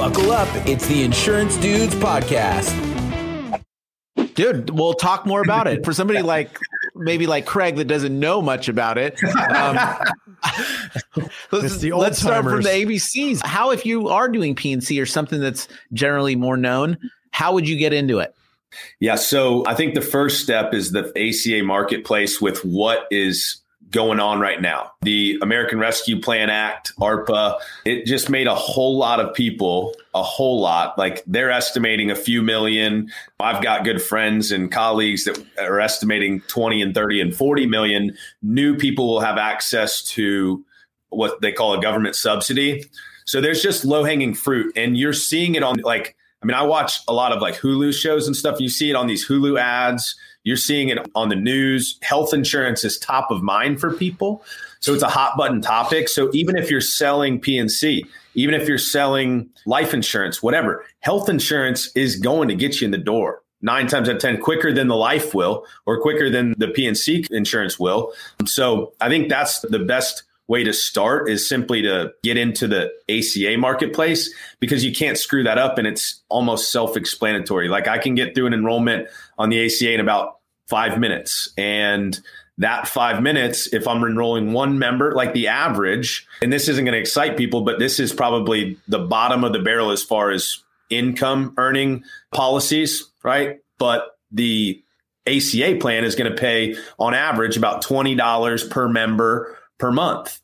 Buckle up. It's the Insurance Dudes Podcast. Dude, we'll talk more about it. For somebody like maybe like Craig that doesn't know much about it, um, let's, let's start from the ABCs. How, if you are doing PNC or something that's generally more known, how would you get into it? Yeah, so I think the first step is the ACA marketplace with what is going on right now. The American Rescue Plan Act, ARPA, it just made a whole lot of people, a whole lot, like they're estimating a few million. I've got good friends and colleagues that are estimating 20 and 30 and 40 million new people will have access to what they call a government subsidy. So there's just low hanging fruit. And you're seeing it on like, I mean, I watch a lot of like Hulu shows and stuff. You see it on these Hulu ads you're seeing it on the news. Health insurance is top of mind for people. So it's a hot button topic. So even if you're selling PNC, even if you're selling life insurance, whatever, health insurance is going to get you in the door nine times out of 10 quicker than the life will or quicker than the PNC insurance will. So I think that's the best way to start is simply to get into the ACA marketplace because you can't screw that up and it's almost self explanatory. Like I can get through an enrollment on the ACA in about five minutes. And that five minutes, if I'm enrolling one member, like the average, and this isn't going to excite people, but this is probably the bottom of the barrel as far as income earning policies, right? But the ACA plan is going to pay on average about $20 per member per month,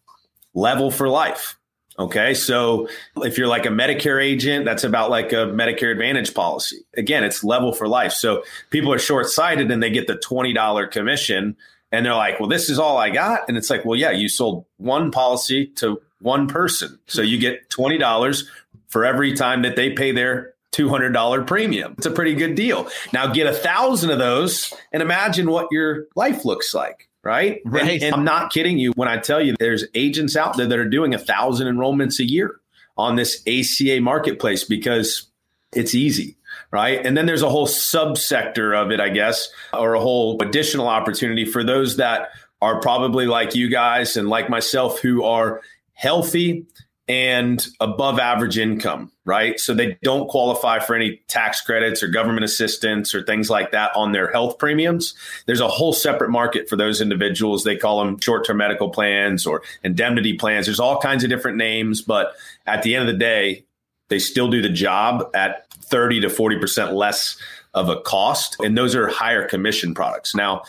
level for life. Okay. So if you're like a Medicare agent, that's about like a Medicare Advantage policy. Again, it's level for life. So people are short sighted and they get the $20 commission and they're like, well, this is all I got. And it's like, well, yeah, you sold one policy to one person. So you get $20 for every time that they pay their $200 premium. It's a pretty good deal. Now get a thousand of those and imagine what your life looks like right? Right. And, and, I'm not kidding you when I tell you there's agents out there that are doing a thousand enrollments a year on this ACA marketplace because it's easy. Right. And then there's a whole subsector of it, I guess, or a whole additional opportunity for those that are probably like you guys and like myself who are healthy and above average income, right? So they don't qualify for any tax credits or government assistance or things like that on their health premiums. There's a whole separate market for those individuals. They call them short term medical plans or indemnity plans. There's all kinds of different names, but at the end of the day, they still do the job at 30 to 40% less of a cost. And those are higher commission products. Now,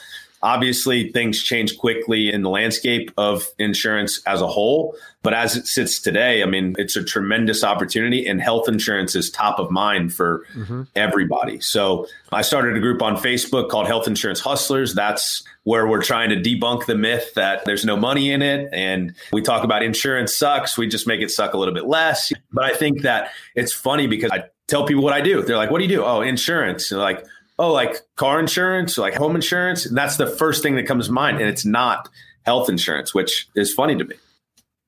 Obviously, things change quickly in the landscape of insurance as a whole. But as it sits today, I mean, it's a tremendous opportunity, and health insurance is top of mind for mm-hmm. everybody. So I started a group on Facebook called Health Insurance Hustlers. That's where we're trying to debunk the myth that there's no money in it. And we talk about insurance sucks. We just make it suck a little bit less. But I think that it's funny because I tell people what I do. They're like, what do you do? Oh, insurance. They're like, oh, like car insurance, like home insurance. And that's the first thing that comes to mind. And it's not health insurance, which is funny to me.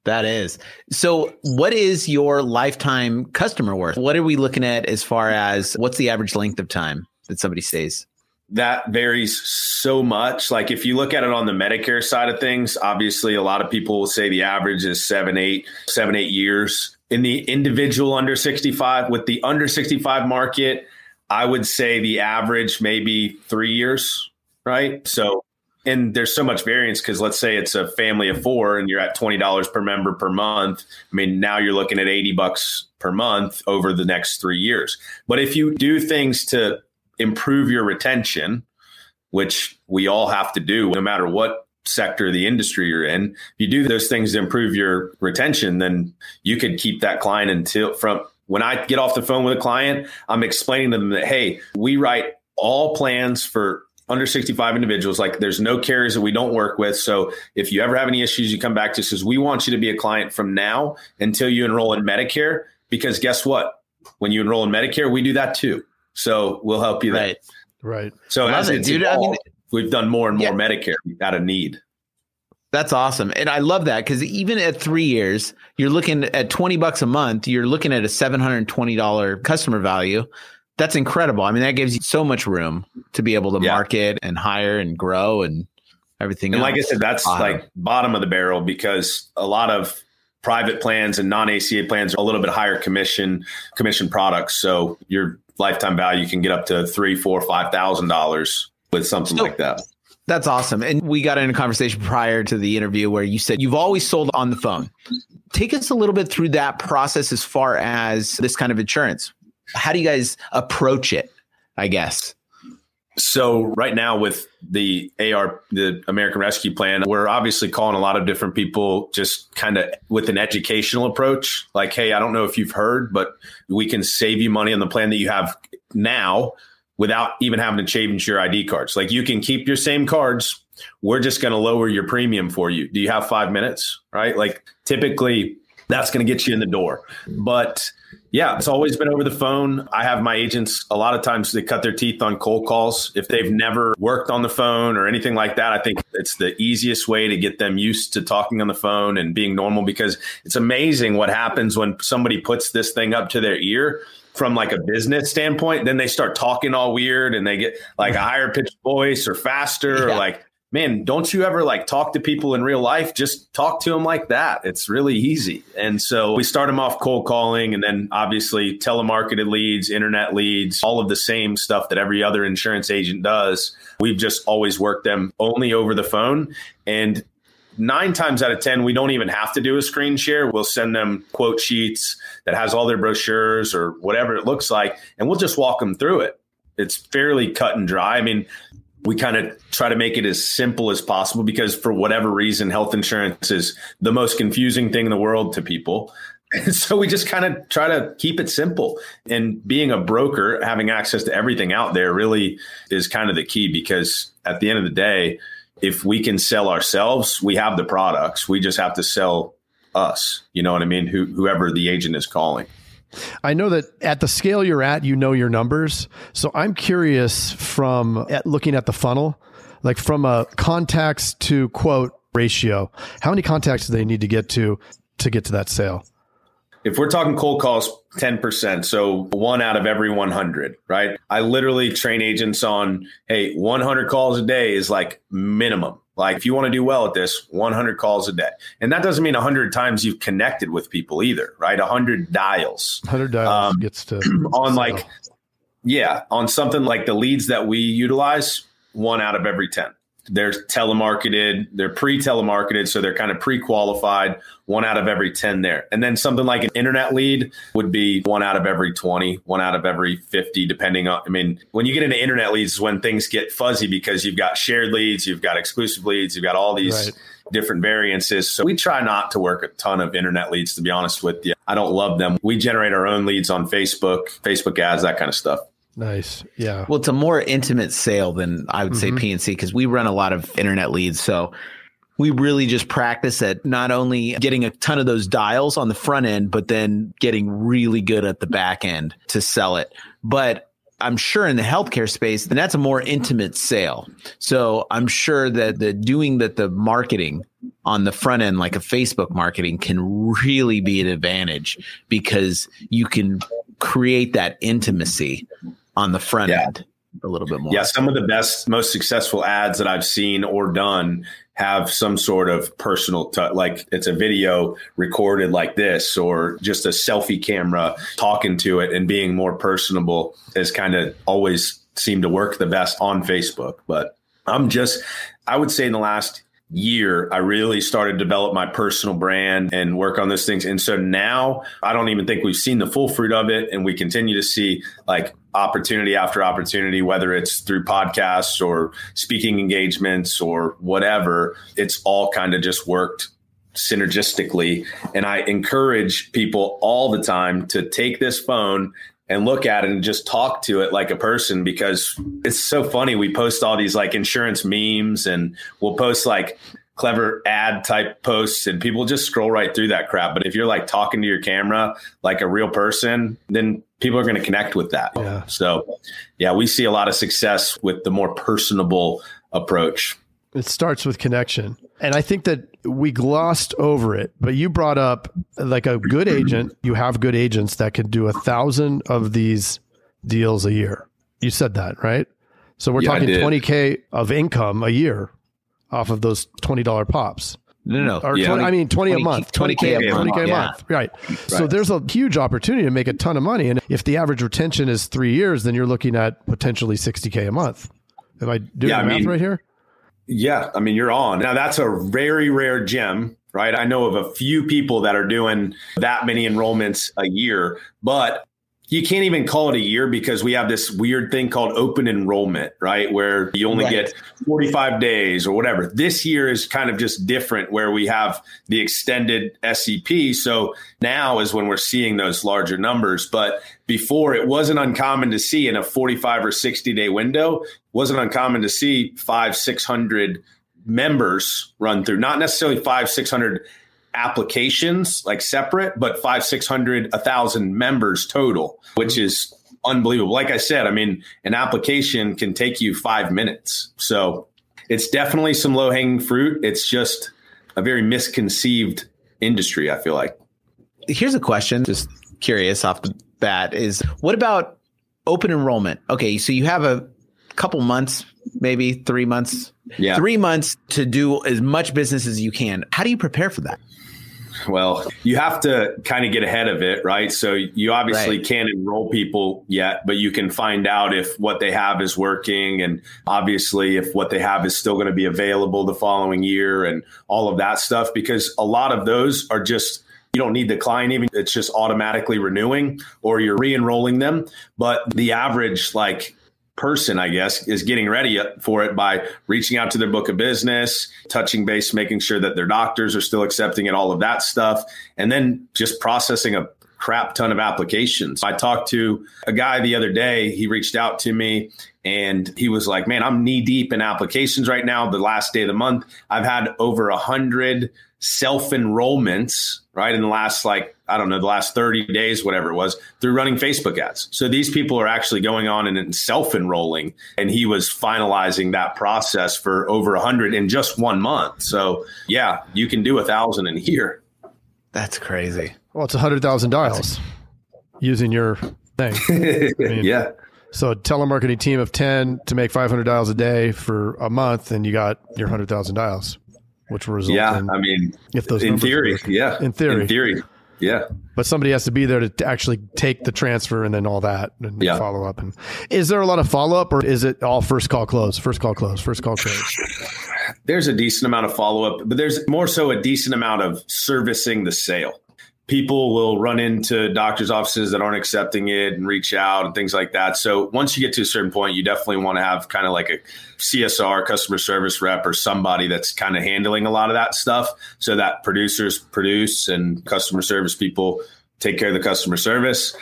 That is. So, what is your lifetime customer worth? What are we looking at as far as what's the average length of time that somebody stays? That varies so much. Like, if you look at it on the Medicare side of things, obviously, a lot of people will say the average is seven, eight, seven, eight years. In the individual under 65, with the under 65 market, I would say the average maybe three years, right? So, and there's so much variance because let's say it's a family of four and you're at $20 per member per month. I mean, now you're looking at 80 bucks per month over the next three years. But if you do things to improve your retention, which we all have to do no matter what sector of the industry you're in, if you do those things to improve your retention, then you could keep that client until from when I get off the phone with a client, I'm explaining to them that, hey, we write all plans for under 65 individuals. Like there's no carriers that we don't work with. So if you ever have any issues, you come back to us because we want you to be a client from now until you enroll in Medicare. Because guess what? When you enroll in Medicare, we do that too. So we'll help you there. Right. Right. So Love as it, dude. Evolved, I mean, we've done more and more yeah. Medicare out of need. That's awesome. And I love that because even at three years, you're looking at 20 bucks a month, you're looking at a $720 customer value. That's incredible. I mean, that gives you so much room to be able to yeah. market and hire and grow and everything. And else. like I said, that's like bottom of the barrel because a lot of private plans and non-ACA plans are a little bit higher commission commission products. So your lifetime value can get up to three, four, five thousand dollars with something so, like that. That's awesome. And we got in a conversation prior to the interview where you said you've always sold on the phone. Take us a little bit through that process as far as this kind of insurance. How do you guys approach it? I guess. So right now with the AR, the American Rescue Plan, we're obviously calling a lot of different people just kind of with an educational approach. Like, hey, I don't know if you've heard, but we can save you money on the plan that you have now without even having to change your ID cards. Like you can keep your same cards. We're just going to lower your premium for you. Do you have five minutes? Right. Like typically that's going to get you in the door. But yeah, it's always been over the phone. I have my agents a lot of times they cut their teeth on cold calls. If they've never worked on the phone or anything like that, I think it's the easiest way to get them used to talking on the phone and being normal because it's amazing what happens when somebody puts this thing up to their ear from like a business standpoint, then they start talking all weird and they get like a higher pitched voice or faster yeah. or like, man, don't you ever like talk to people in real life? Just talk to them like that. It's really easy. And so we start them off cold calling and then obviously telemarketed leads, internet leads, all of the same stuff that every other insurance agent does. We've just always worked them only over the phone. And nine times out of 10, we don't even have to do a screen share. We'll send them quote sheets that has all their brochures or whatever it looks like, and we'll just walk them through it. It's fairly cut and dry. I mean, we kind of try to make it as simple as possible because for whatever reason, health insurance is the most confusing thing in the world to people. And so we just kind of try to keep it simple. And being a broker, having access to everything out there really is kind of the key because at the end of the day, if we can sell ourselves, we have the products. We just have to sell us. You know what I mean? Who, whoever the agent is calling. I know that at the scale you're at, you know your numbers. So I'm curious from at looking at the funnel, like from a contacts to quote ratio, how many contacts do they need to get to to get to that sale? If we're talking cold calls, 10%. So one out of every 100, right? I literally train agents on, hey, 100 calls a day is like minimum. Like if you want to do well at this, 100 calls a day. And that doesn't mean 100 times you've connected with people either, right? 100 dials. 100 dials um, gets to on like yeah, on something like the leads that we utilize, one out of every 10 they're telemarketed, they're pre-telemarketed, so they're kind of pre-qualified, one out of every 10 there. And then something like an internet lead would be one out of every 20, one out of every 50, depending on I mean, when you get into internet leads when things get fuzzy because you've got shared leads, you've got exclusive leads, you've got all these right. different variances. So we try not to work a ton of internet leads, to be honest with you. I don't love them. We generate our own leads on Facebook, Facebook ads, that kind of stuff. Nice. Yeah. Well, it's a more intimate sale than I would mm-hmm. say PNC because we run a lot of internet leads. So we really just practice at not only getting a ton of those dials on the front end, but then getting really good at the back end to sell it. But I'm sure in the healthcare space, then that's a more intimate sale. So I'm sure that the doing that the marketing on the front end, like a Facebook marketing, can really be an advantage because you can create that intimacy on the front yeah. end a little bit more. Yeah, some of the best, most successful ads that I've seen or done have some sort of personal touch, like it's a video recorded like this, or just a selfie camera talking to it and being more personable has kind of always seemed to work the best on Facebook. But I'm just, I would say in the last year, I really started to develop my personal brand and work on those things. And so now I don't even think we've seen the full fruit of it. And we continue to see like opportunity after opportunity, whether it's through podcasts or speaking engagements or whatever. It's all kind of just worked synergistically. And I encourage people all the time to take this phone and look at it and just talk to it like a person because it's so funny. We post all these like insurance memes and we'll post like clever ad type posts and people just scroll right through that crap. But if you're like talking to your camera like a real person, then people are going to connect with that. Yeah. So, yeah, we see a lot of success with the more personable approach. It starts with connection. And I think that we glossed over it, but you brought up like a good agent. You have good agents that can do a thousand of these deals a year. You said that, right? So we're yeah, talking 20K of income a year off of those $20 pops. No, no. Or Yeah. 20, I mean, 20, a 20 month. 20K a 20K a month, month. Right. So Right. there's a huge opportunity to make a ton of money. And if the average retention is three years, then you're looking at potentially 60K a month. Am I doing Yeah, the I math mean- right here? Yeah, I mean, you're on. Now, that's a very rare gem, right? I know of a few people that are doing that many enrollments a year, but you can't even call it a year because we have this weird thing called open enrollment, right? Where you only Right. get 45 days or whatever. This year is kind of just different where we have the extended SEP. So now is when we're seeing those larger numbers. But before it wasn't uncommon to see in a 45 or 60 day window, wasn't uncommon to see five, 600 members run through, not necessarily five, 600 applications like separate, but five, 600, a thousand members total, which is unbelievable. Like I said, I mean, an application can take you five minutes. So it's definitely some low hanging fruit. It's just a very misconceived industry, I feel like. Here's a question, just curious off the bat is what about open enrollment? Okay, so you have a couple months, maybe three months, Yeah. three months to do as much business as you can. How do you prepare for that? Well, you have to kind of get ahead of it, right? So you obviously Right. can't enroll people yet, but you can find out if what they have is working and obviously if what they have is still going to be available the following year and all of that stuff because a lot of those are just you don't need the client even it's just automatically renewing or you're re-enrolling them, but the average like person, I guess, is getting ready for it by reaching out to their book of business, touching base, making sure that their doctors are still accepting it, all of that stuff, and then just processing a crap ton of applications. I talked to a guy the other day. He reached out to me and he was like, Man, I'm knee deep in applications right now. The last day of the month, I've had over a hundred self enrollments, right? In the last, like, I don't know, the last 30 days, whatever it was, through running Facebook ads. So these people are actually going on and self enrolling. And he was finalizing that process for over a hundred in just one month. So yeah, you can do a thousand in here. That's crazy. Well, it's a 100,000 dials using your thing. mean- yeah. So a telemarketing team of 10 to make 500 dials a day for a month, and you got your 100,000 dials, which will result Yeah. in, I mean, if those in theory. work. Yeah. In theory. In theory. Yeah. But somebody has to be there to, actually take the transfer and then all that and Yeah. follow up. And is there a lot of follow up or is it all first call close, first call close, first call close? there's a decent amount of follow up, but there's more so a decent amount of servicing the sale. People will run into doctors' offices that aren't accepting it and reach out and things like that. So once you get to a certain point, you definitely want to have kind of like a CSR, customer service rep, or somebody that's kind of handling a lot of that stuff so that producers produce and customer service people take care of the customer service.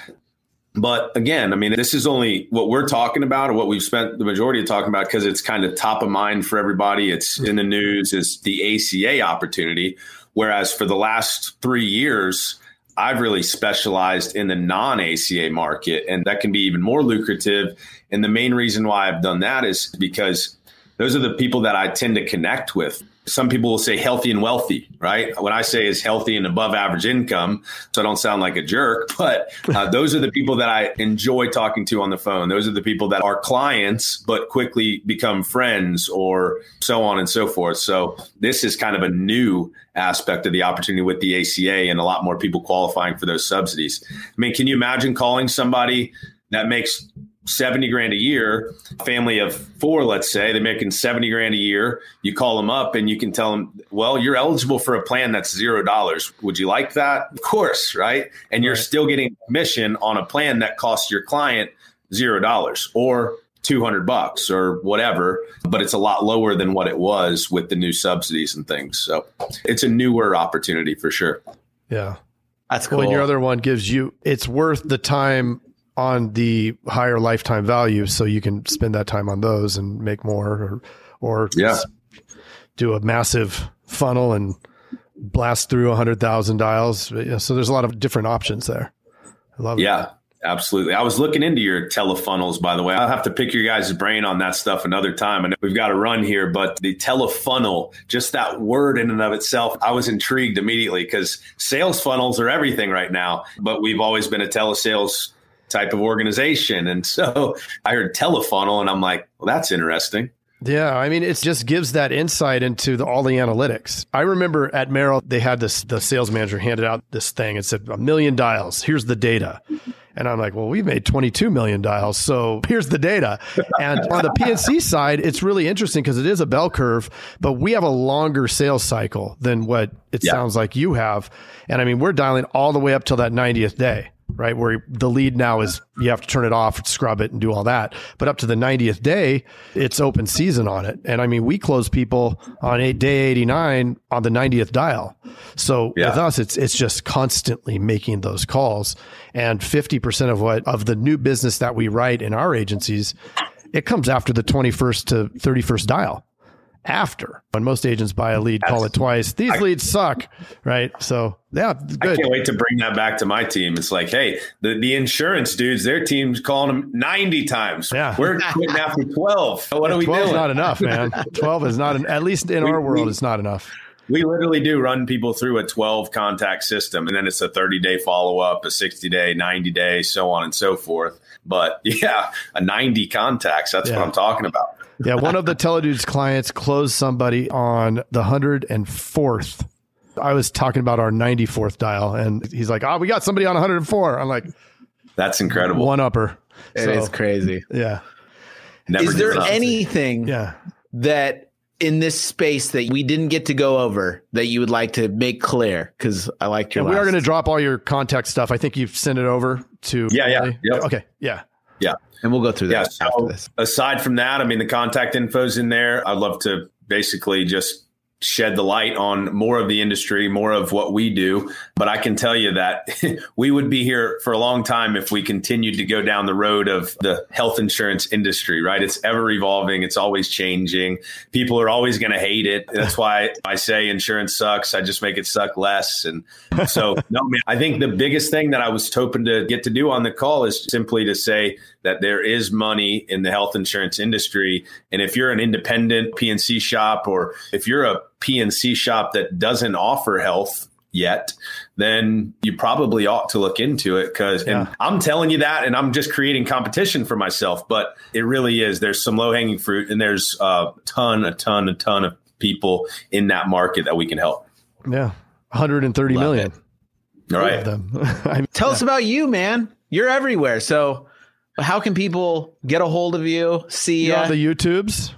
But again, I mean, this is only what we're talking about or what we've spent the majority of talking about because it's kind of top of mind for everybody. It's in the news is the ACA opportunity. Whereas for the last three years, I've really specialized in the non ACA market, and that can be even more lucrative. And the main reason why I've done that is because those are the people that I tend to connect with. Some people will say healthy and wealthy, right? What I say is healthy and above average income, so I don't sound like a jerk. But uh, those are the people that I enjoy talking to on the phone. Those are the people that are clients, but quickly become friends, or so on and so forth. So this is kind of a new aspect of the opportunity with the ACA, and a lot more people qualifying for those subsidies. I mean, can you imagine calling somebody that makes 70 grand a year, family of four, let's say, they're making 70 grand a year. You call them up and you can tell them, well, you're eligible for a plan that's zero dollars. Would you like that? Of course, right? And you're Right. still getting commission on a plan that costs your client zero dollars or 200 bucks or whatever, but it's a lot lower than what it was with the new subsidies and things. So it's a newer opportunity for sure. Yeah. That's cool. Well, and your other one gives you, it's worth the time on the higher lifetime value. So you can spend that time on those and make more or, or Yeah. do a massive funnel and blast through a hundred thousand dials. So there's a lot of different options there. I love it. Yeah, absolutely. I was looking into your telefunnels, by the way. I'll have to pick your guys' brain on that stuff another time. I know we've got to run here, but the telefunnel, just that word in and of itself, I was intrigued immediately because sales funnels are everything right now, but we've always been a telesales type of organization. And so I heard telefunnel and I'm like, well, that's interesting. Yeah, I mean, it just gives that insight into the, all the analytics. I remember at Merrill, they had this, the sales manager handed out this thing and said, a million dials, here's the data. And I'm like, well, we've made 22 million dials. So here's the data. And on the PNC side, it's really interesting because it is a bell curve, but we have a longer sales cycle than what it yeah. sounds like you have. And I mean, we're dialing all the way up till that 90th day right? Where the lead now is you have to turn it off, scrub it, and do all that. But up to the 90th day, it's open season on it. And I mean, we close people on eight, day 89 on the 90th dial. So yeah. with us, it's it's just constantly making those calls. And 50% of what of the new business that we write in our agencies, it comes after the 21st to 31st dial after. When most agents buy a lead, call it twice. These I, leads suck, right? So yeah, good. I can't wait to bring that back to my team. It's like, hey, the, the insurance dudes, their team's calling them 90 times. Yeah. We're quitting after 12. What are we doing? 12 is not enough, man. 12 is not, an, at least in we, our world, we, it's not enough. We literally do run people through a 12 contact system, and then it's a 30 day follow up, a 60 day, 90 day, so on and so forth. But yeah, a 90 contacts, that's yeah. what I'm talking about yeah, one of the Teledudes clients closed somebody on the 104th. I was talking about our 94th dial, and he's like, "Oh, we got somebody on 104." I'm like, "That's incredible." One upper. It so, is crazy. Yeah. Never is there anything yeah. that in this space that we didn't get to go over that you would like to make clear? Because I liked your. we are going to drop all your contact stuff. I think you've sent it over to. Yeah, yeah, yep. Okay, yeah. Yeah. And we'll go through that yeah, so after this. Aside from that, I mean, the contact info's in there. I'd love to basically just shed the light on more of the industry, more of what we do. But I can tell you that we would be here for a long time if we continued to go down the road of the health insurance industry, right? It's ever evolving, it's always changing. People are always going to hate it. That's why I say insurance sucks. I just make it suck less. And so, no, man, I think the biggest thing that I was hoping to get to do on the call is simply to say that there is money in the health insurance industry. And if you're an independent PNC shop or if you're a PNC shop that doesn't offer health yet, then you probably ought to look into it because yeah. and I'm telling you that and I'm just creating competition for myself, but it really is. There's some low hanging fruit and there's a ton, a ton, a ton of people in that market that we can help. Yeah. 130 Love million. It. All right. I Tell yeah. us about you, man. You're everywhere. So how can people get a hold of you? See you on the YouTubes?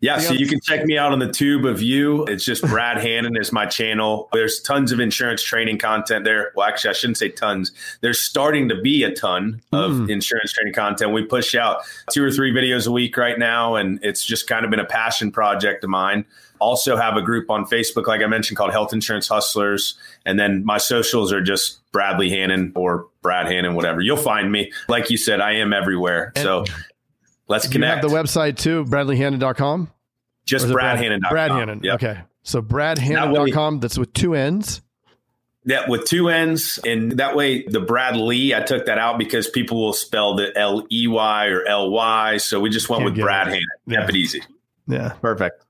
Yeah, so you can check me out on the tube of you. It's just Brad Hannon is my channel. There's tons of insurance training content there. Well, actually, I shouldn't say tons. There's starting to be a ton of mm. insurance training content. We push out two or three videos a week right now, and it's just kind of been a passion project of mine. Also, have a group on Facebook, like I mentioned, called Health Insurance Hustlers. And then my socials are just Bradley Hannon or Brad Hannon, whatever. You'll find me. Like you said, I am everywhere. And so Let's connect. You have the website too, bradleyhannon.com? Just bradhannon.com. Brad Hannon. Yep. Okay. So bradhannon.com, that's with two N's. Yeah, with two N's. And that way, the Bradley, I took that out because people will spell the L E Y or L Y. So we just went Can't with Brad it. Hannon. Yeah. Kept it easy. Yeah. Perfect.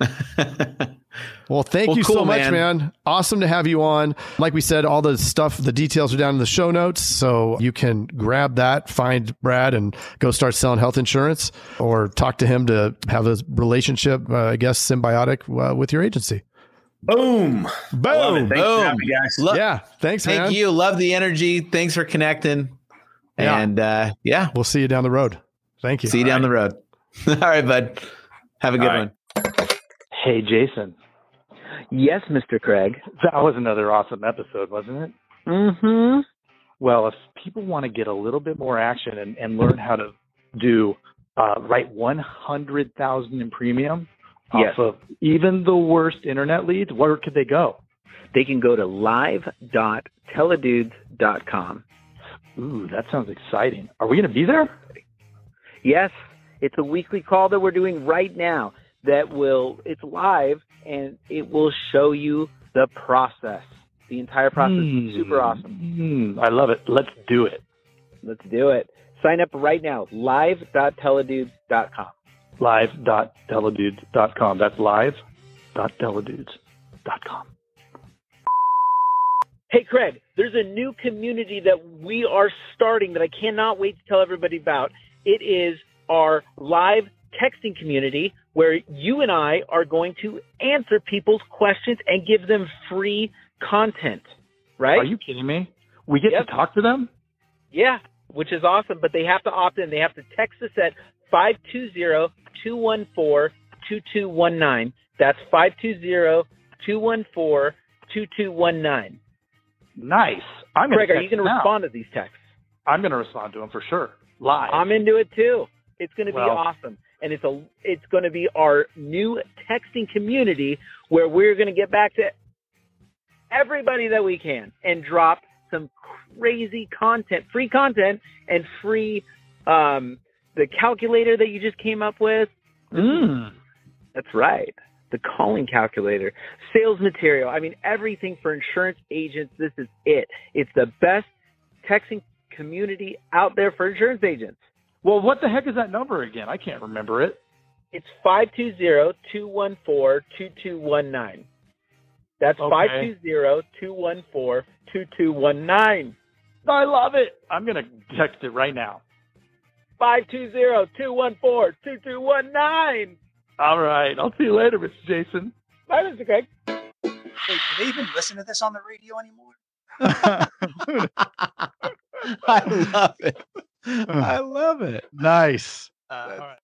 well, thank well, you cool, so much, man. man. Awesome to have you on. Like we said, all the stuff, the details are down in the show notes. So you can grab that, find Brad, and go start selling health insurance or talk to him to have a relationship, uh, I guess, symbiotic uh, with your agency. Boom. Boom. Boom. Lo- yeah. Thanks, Thank man. you. Love the energy. Thanks for connecting. Yeah. And uh, yeah. We'll see you down the road. Thank you. See you All down right. the road. All right, bud. Have a good one. Hey, Jason. Yes, Mr. Craig. That was another awesome episode, wasn't it? Mm-hmm. Well, if people want to get a little bit more action and, and learn how to do uh, write 100,000 in premium yes. off of even the worst internet leads, where could they go? They can go to live.teledudes.com. Ooh, that sounds exciting. Are we going to be there? Yes. It's a weekly call that we're doing right now that will it's live and it will show you the process. The entire process mm. super awesome. Mm. I love it. Let's do it. Let's do it. Sign up right now. Live.teledudes.com. Live.teledudes.com. That's live.teledudes.com. Hey, Craig, there's a new community that we are starting that I cannot wait to tell everybody about. It is our live texting community where you and I are going to answer people's questions and give them free content. Right? Are you kidding me? We get Yep. to talk to them? Yeah, which is awesome. But they have to opt in. They have to text us at 520-214-2219. That's 520-214-2219. Nice. I'm to are you going to respond to these texts? I'm going to respond to them for sure. Live. I'm into it too. It's going to be Well- awesome, and it's a it's going to be our new texting community where we're going to get back to everybody that we can and drop some crazy content, free content, and free um, the calculator that you just came up with. Mm. That's right. The calling calculator, sales material. I mean, everything for insurance agents. This is it. It's the best texting community out there for insurance agents. Well, what the heck is that number again? I can't remember it. It's 520-214-2219. That's Okay. 520-214-2219. I love it. I'm going to text it right now. 520-214-2219. All right. I'll see you later, Mr. Jason. Bye, Mr. Craig. Wait, do they even listen to this on the radio anymore? I love it. I love it. Nice. Uh, all right.